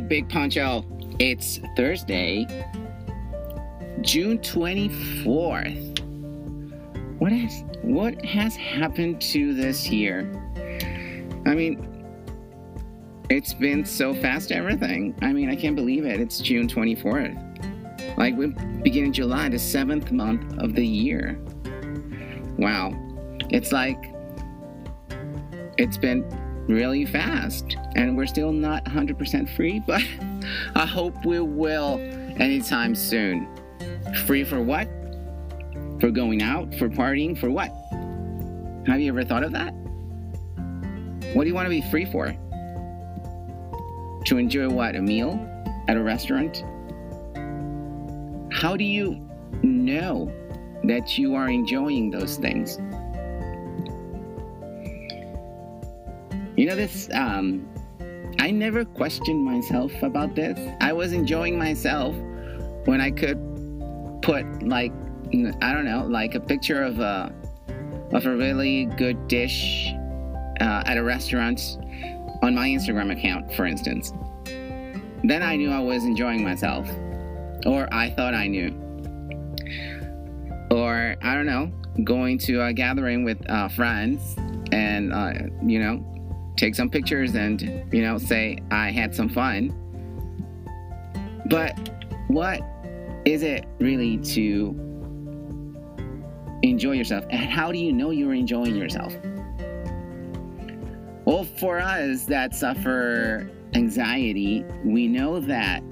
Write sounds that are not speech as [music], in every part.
Big Poncho. It's Thursday, June 24th. What has what has happened to this year? I mean, it's been so fast everything. I mean, I can't believe it. It's June 24th. Like we're beginning July, the 7th month of the year. Wow. It's like it's been really fast and we're still not 100% free, but [laughs] I hope we will anytime soon. Free for what? For going out, for partying, for what? Have you ever thought of that? What do you want to be free for? To enjoy what? A meal at a restaurant? How do you know that you are enjoying those things? You know, this, um, I never questioned myself about this. I was enjoying myself when I could put, like, I don't know, like a picture of a, of a really good dish uh, at a restaurant on my Instagram account, for instance. Then I knew I was enjoying myself. Or I thought I knew. Or, I don't know, going to a gathering with uh, friends and, uh, you know, take some pictures and, you know, say I had some fun. But what is it really to enjoy yourself? And how do you know you're enjoying yourself? Well, for us that suffer anxiety, we know that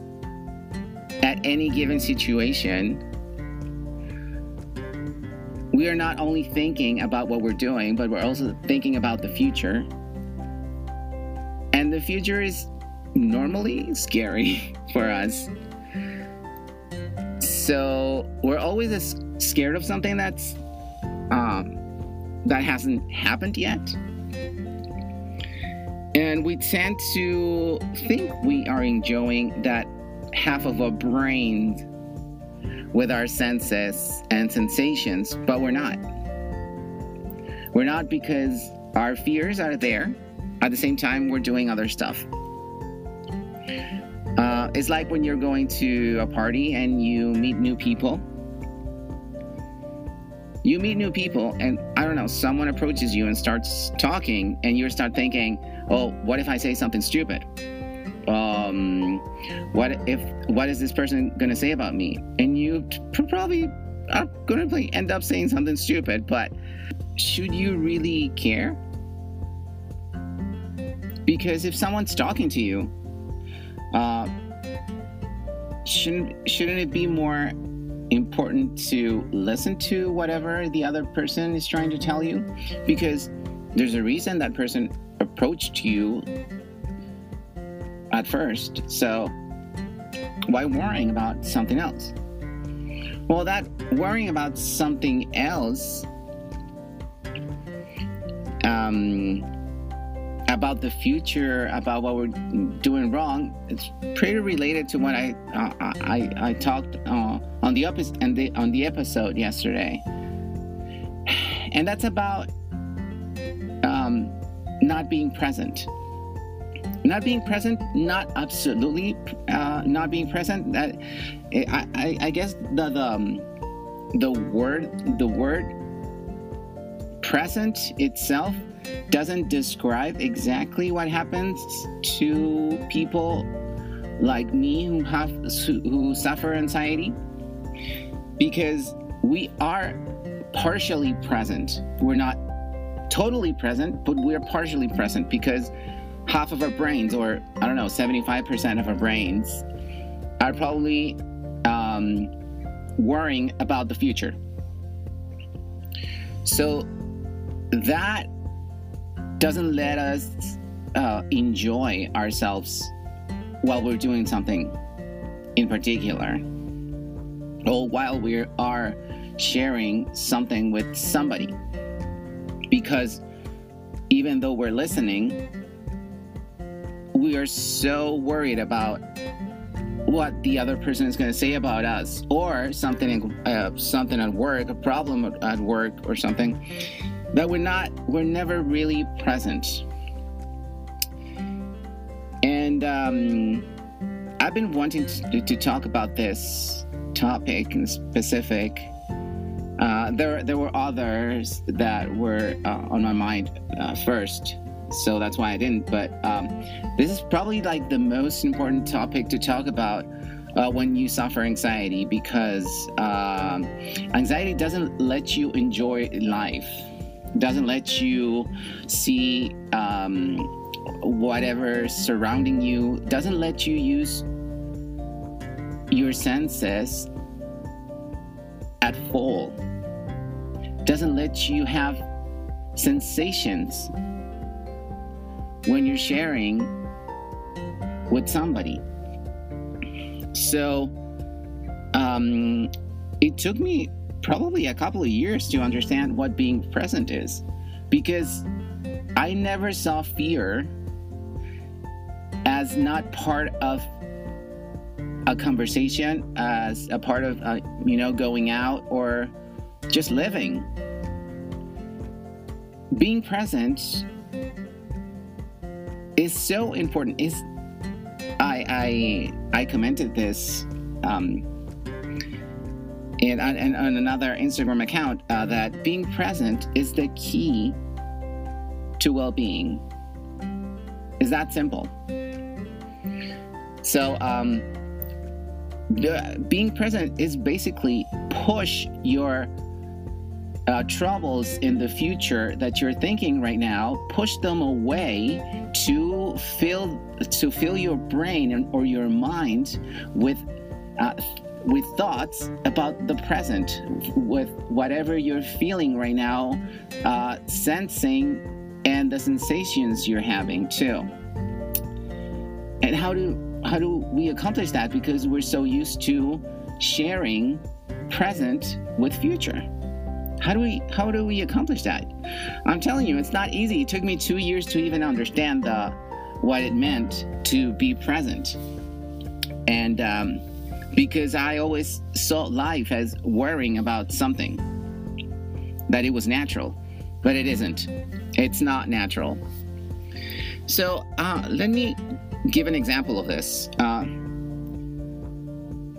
at any given situation, we are not only thinking about what we're doing, but we're also thinking about the future the future is normally scary [laughs] for us. So we're always scared of something that's um, that hasn't happened yet. And we tend to think we are enjoying that half of our brains with our senses and sensations, but we're not. We're not because our fears are there at the same time, we're doing other stuff. Uh, it's like when you're going to a party and you meet new people. You meet new people, and I don't know, someone approaches you and starts talking, and you start thinking, oh, what if I say something stupid? Um, what if, what is this person gonna say about me? And you probably are gonna end up saying something stupid, but should you really care? Because if someone's talking to you, uh, shouldn't shouldn't it be more important to listen to whatever the other person is trying to tell you? Because there's a reason that person approached you at first. So why worrying about something else? Well, that worrying about something else um, about the future, about what we're doing wrong, it's pretty related to what I uh, I, I talked uh, on the episode the, on the episode yesterday, and that's about um, not being present. Not being present, not absolutely uh, not being present. That I, I, I guess the the um, the word the word present itself doesn't describe exactly what happens to people like me who have who suffer anxiety because we are partially present. We're not totally present but we're partially present because half of our brains or i don't know 75% of our brains are probably um, worrying about the future. So that doesn't let us uh, enjoy ourselves while we're doing something in particular. Or while we are sharing something with somebody. Because even though we're listening we are so worried about what the other person is going to say about us. Or something uh, something at work a problem at work or something that we're not we're never really present and um, I've been wanting to, to talk about this topic in specific. Uh, there, there were others that were uh, on my mind uh, first, so that's why I didn't. But um, this is probably like the most important topic to talk about uh, when you suffer anxiety because um, anxiety doesn't let you enjoy life, doesn't let you see um, whatever surrounding you, doesn't let you use your senses at full, doesn't let you have sensations when you're sharing with somebody. So um, it took me probably a couple of years to understand what being present is because I never saw fear as not part of a conversation, as a part of, uh, you know, going out or just living. Being present is so important. Is I I I commented this um, and on, another Instagram account uh, that being present is the key to well-being. Is that simple? So um, the, being present is basically push your uh, troubles in the future that you're thinking right now, push them away to fill to fill your brain or your mind with uh, with thoughts about the present, with whatever you're feeling right now, uh, sensing, and the sensations you're having too. And how do how do we accomplish that? Because we're so used to sharing present with future. How do we how do we accomplish that? I'm telling you, it's not easy. It took me two years to even understand the, what it meant to be present, and um, because I always saw life as worrying about something, that it was natural, but it isn't. It's not natural. So uh, let me give an example of this. Uh,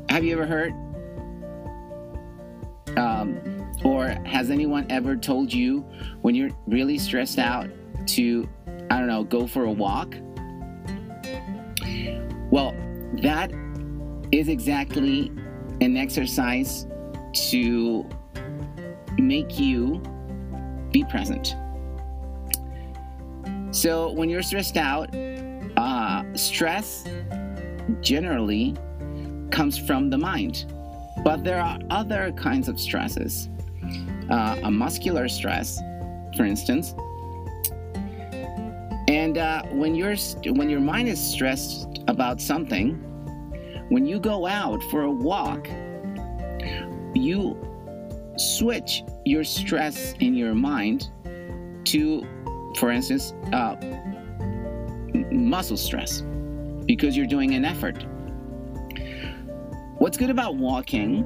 have you ever heard? Um, or has anyone ever told you when you're really stressed out to, I don't know, go for a walk? Well, that is exactly an exercise to make you be present. So when you're stressed out, uh, stress generally comes from the mind. But there are other kinds of stresses uh, a muscular stress, for instance. And uh, when you're when your mind is stressed about something, when you go out for a walk, you switch your stress in your mind to, for instance, uh, muscle stress because you're doing an effort. What's good about walking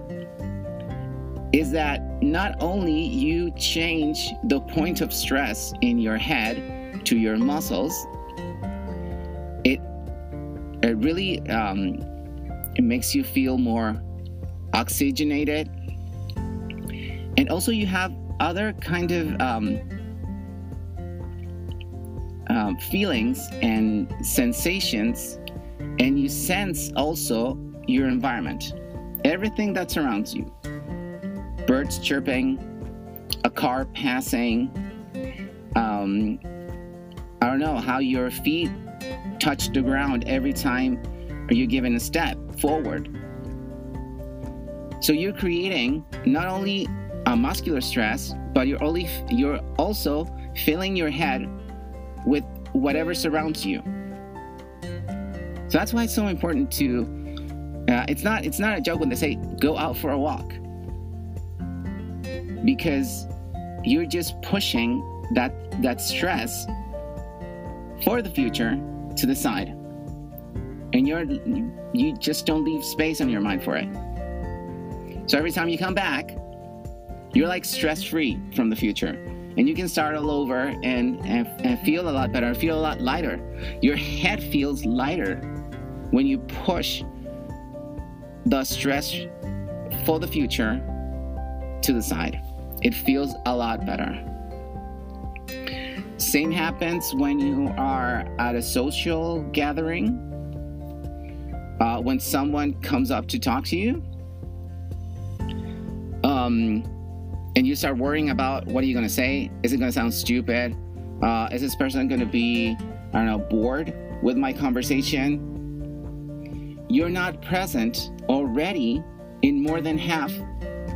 is that not only you change the point of stress in your head to your muscles, it it really um, it makes you feel more oxygenated, and also you have other kind of um, um, feelings and sensations, and you sense also your environment, everything that surrounds you birds chirping, a car passing. Um, I don't know how your feet touch the ground every time you're given a step forward. So you're creating not only a muscular stress, but you're only you're also filling your head with whatever surrounds you. So that's why it's so important to. Uh, it's not it's not a joke when they say go out for a walk because you're just pushing that that stress for the future to the side and you're you just don't leave space on your mind for it so every time you come back you're like stress free from the future and you can start all over and, and, and feel a lot better feel a lot lighter your head feels lighter when you push the stress for the future to the side. It feels a lot better. Same happens when you are at a social gathering. Uh, when someone comes up to talk to you, um, and you start worrying about what are you going to say? Is it going to sound stupid? Uh, is this person going to be, I don't know, bored with my conversation? You're not present already in more than half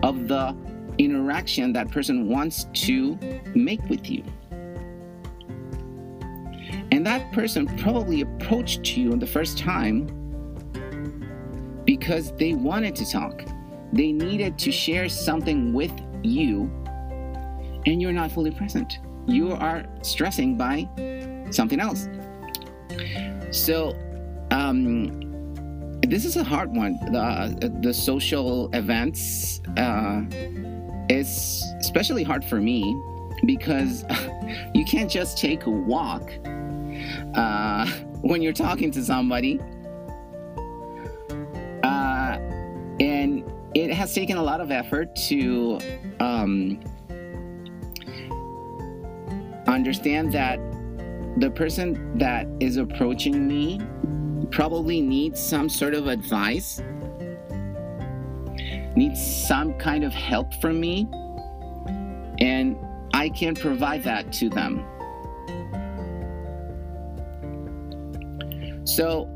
of the interaction that person wants to make with you. And that person probably approached you the first time because they wanted to talk. They needed to share something with you, and you're not fully present. You are stressing by something else. So, um, this is a hard one. The, the social events uh, is especially hard for me because [laughs] you can't just take a walk uh, [laughs] when you're talking to somebody. Has taken a lot of effort to um, understand that the person that is approaching me probably needs some sort of advice, needs some kind of help from me, and I can provide that to them. So,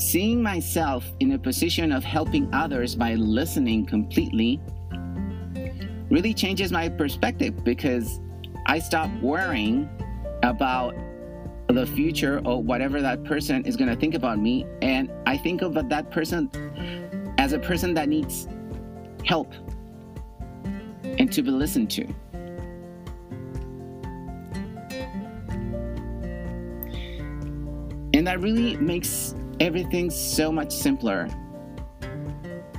seeing myself in a position of helping others by listening completely really changes my perspective because I stop worrying about the future or whatever that person is going to think about me and I think of that person as a person that needs help and to be listened to. And that really makes everything so much simpler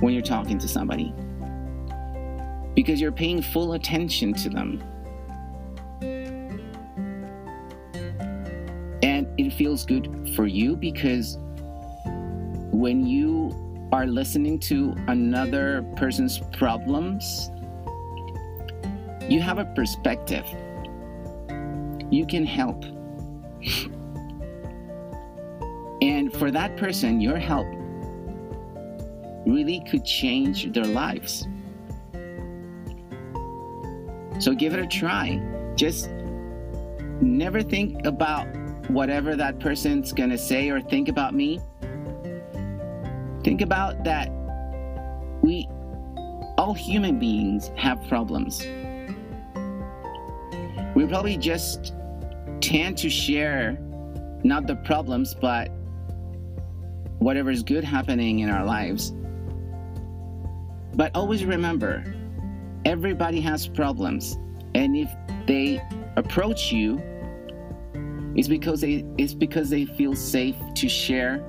when you're talking to somebody because you're paying full attention to them. And it feels good for you because when you are listening to another person's problems, you have a perspective. You can help. And for that person, your help really could change their lives. So give it a try. Just never think about whatever that person's gonna say or think about me. Think about that we, all human beings, have problems. We probably just tend to share not the problems, but whatever is good happening in our lives. But always remember, everybody has problems. And if they approach you, it's because they it's because they feel safe to share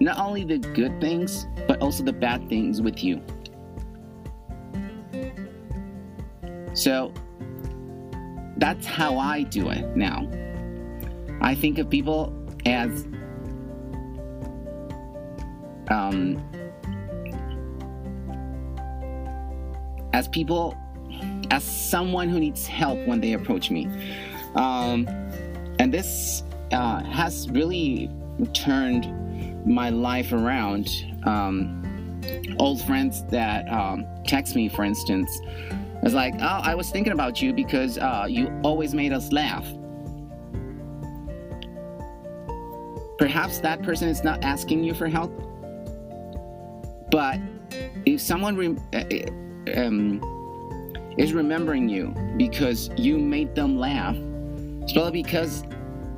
not only the good things, but also the bad things with you. So that's how I do it now. I think of people as um, as people, as someone who needs help when they approach me. Um, and this uh, has really turned my life around. Um, old friends that um, text me, for instance, was like, "Oh, I was thinking about you because uh, you always made us laugh." Perhaps that person is not asking you for help, but if someone re- uh, uh, um, is remembering you because you made them laugh, it's probably because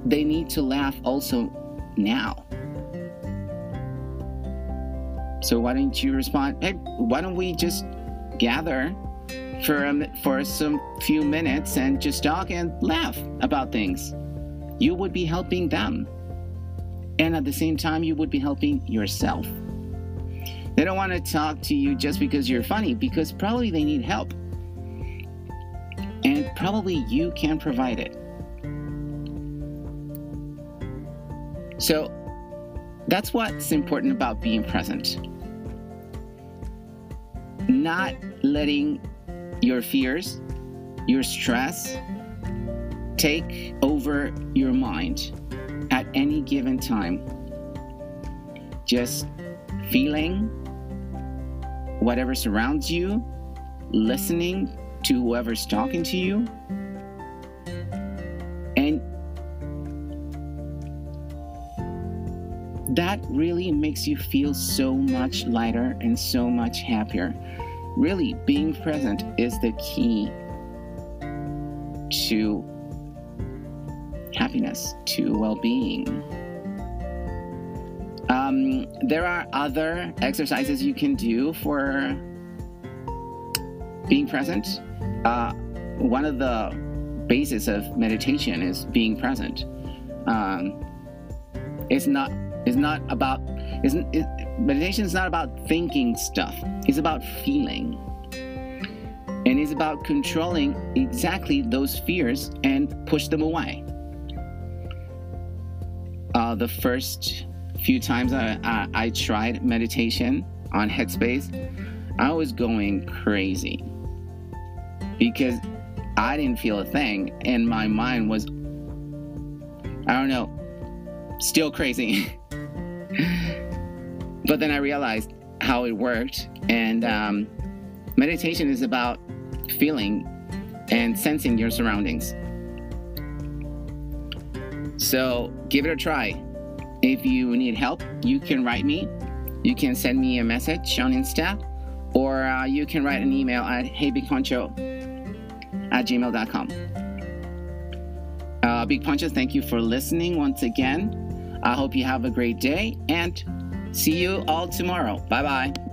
they need to laugh also now. So why don't you respond? Hey, why don't we just gather for a, for some few minutes and just talk and laugh about things? You would be helping them, and at the same time, you would be helping yourself. They don't want to talk to you just because you're funny, because probably they need help. And probably you can provide it. So, That's what's important about being present. Not letting your fears, your stress take over your mind at any given time. Just feeling whatever surrounds you, listening to whoever's talking to you, and that really makes you feel so much lighter and so much happier. Really, being present is the key to happiness, to well being. Um, there are other exercises you can do for being present. Uh, one of the basis of meditation is being present. Um, it's not. It's not about. Isn't it, meditation is not about thinking stuff. It's about feeling, and it's about controlling exactly those fears and push them away. Uh, the first few times I, I, I tried meditation on Headspace, I was going crazy because I didn't feel a thing, and my mind was, I don't know, still crazy. [laughs] but then I realized how it worked, and um, meditation is about feeling and sensing your surroundings. So give it a try. If you need help, you can write me. You can send me a message on Insta, or uh, you can write an email at heybigponcho at gmail.com. Uh, Big Poncho, thank you for listening once again. I hope you have a great day and see you all tomorrow. Bye bye.